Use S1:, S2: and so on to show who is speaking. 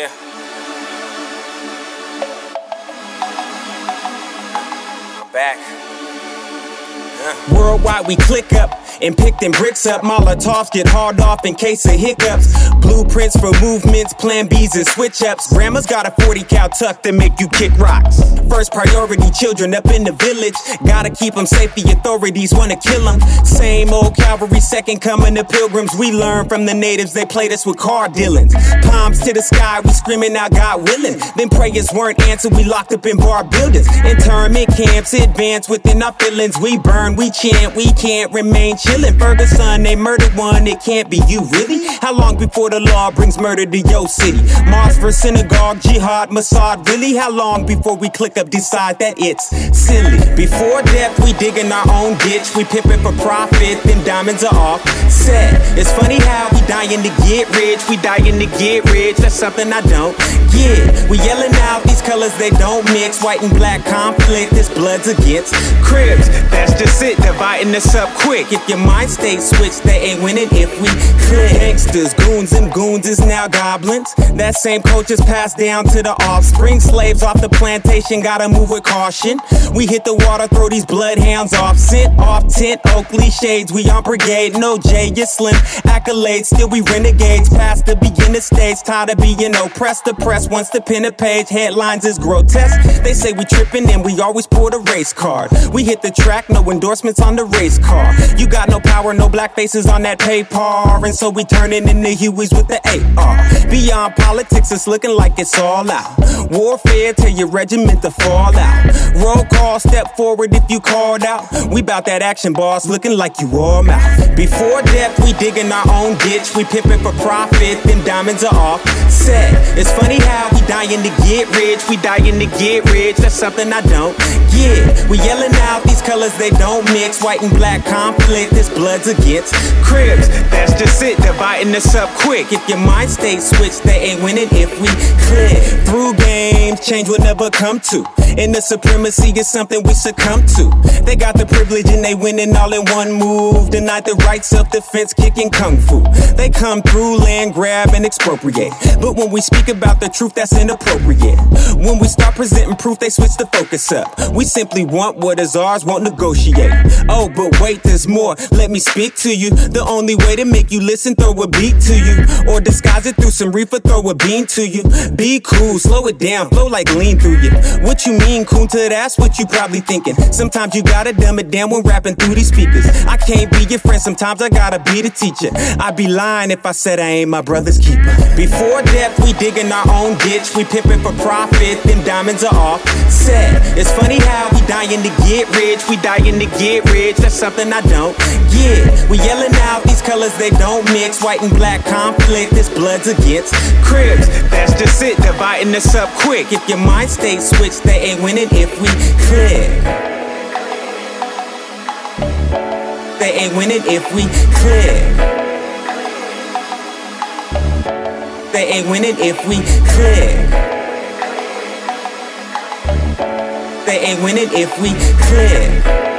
S1: Yeah. I'm back.
S2: Worldwide we click up and pick them bricks up. Molotovs get hard off in case of hiccups. Blueprints for movements, plan B's and switch ups. Grandma's got a 40 cal tuck to make you kick rocks. First priority, children up in the village. Gotta keep them safe, the authorities wanna kill them. Same old cavalry, second coming to pilgrims. We learn from the natives, they played us with car dealings. Palms to the sky, we screaming out God willing. Then prayers weren't answered, we locked up in bar buildings. Internment camps, advance within our feelings. We burn, we chant, we can't remain chillin'. Ferguson, they murdered one, it can't be you, really? How long before the law brings murder to your city? Mosque for synagogue, jihad, Mossad, really? How long before we click up, decide that it's silly? Before death, we digging our own ditch, we pimping for profit, then diamonds are off. Set. It's funny how we dying to get rich, we dying to get rich, that's something I don't get. We yelling colors, they don't mix, white and black conflict, this blood's against Crips. That's just it, dividing us up quick. If your mind stays switched, they ain't winning if we click. Gangsters, goons, and goons is now goblins. That same culture's passed down to the offspring. Slaves off the plantation, gotta move with caution. We hit the water, throw these bloodhounds off. Scent off tent, Oakley shades. We on brigade, no J, you slim. Accolades, still we renegades. Past the beginner stage, tired of being oppressed. The press wants to pin a page, headlines is grotesque. They say we tripping and we always pull the race card. We hit the track, no endorsements on the race car. You got no power, no black faces on that paper. And so we turning into Hueys with the AR. Beyond politics, it's looking like it's all out. Warfare, tell your regiment to fall out. Roll call, step forward if you called out. We bout that action, boss, looking like you all mouth. Before death, we digging our own ditch. We pimping for profit, then diamonds are off. Set. It's funny how we dying to get rich. We dying to get rich, that's something I don't get. We yelling out these colors, they don't mix. White and black conflict, this blood's against Crips. That's just it, dividing us up quick. If your mind stays switched, they ain't winning if we click. Through games, change will never come to. And the supremacy is something we succumb to. They got the privilege and they winning all in one move. Denied the right self defense, kicking kung fu. They come through, land grab, and expropriate. But when we speak about the truth, that's inappropriate. When we start presenting proof, they switch the focus up. We simply want what is ours, won't negotiate. Oh, but wait, there's more. Let me speak to you. The only way to make you listen, throw a beat to you. Or disguise it through some reefer, throw a bean to you. Be cool, slow it down, flow like lean through you. What you mean, Kunta? That's what you probably thinking. Sometimes you gotta dumb it down when rapping through these speakers. I can't be your friend, sometimes I gotta be the teacher. I'd be lying if I said I ain't my brother's keeper. Before death, we digging our own ditch. We pimping for profit, then diamonds are off. Set. It's funny how dying to get rich. We dying to get rich, that's something I don't get. We yelling out these colors, they don't mix. White and black conflict, this blood's against Crips. That's just it, dividing us up quick. If your mind stays switched, they ain't winning if we click. They ain't winning if we click. They ain't winning if we click. They ain't winning if we click.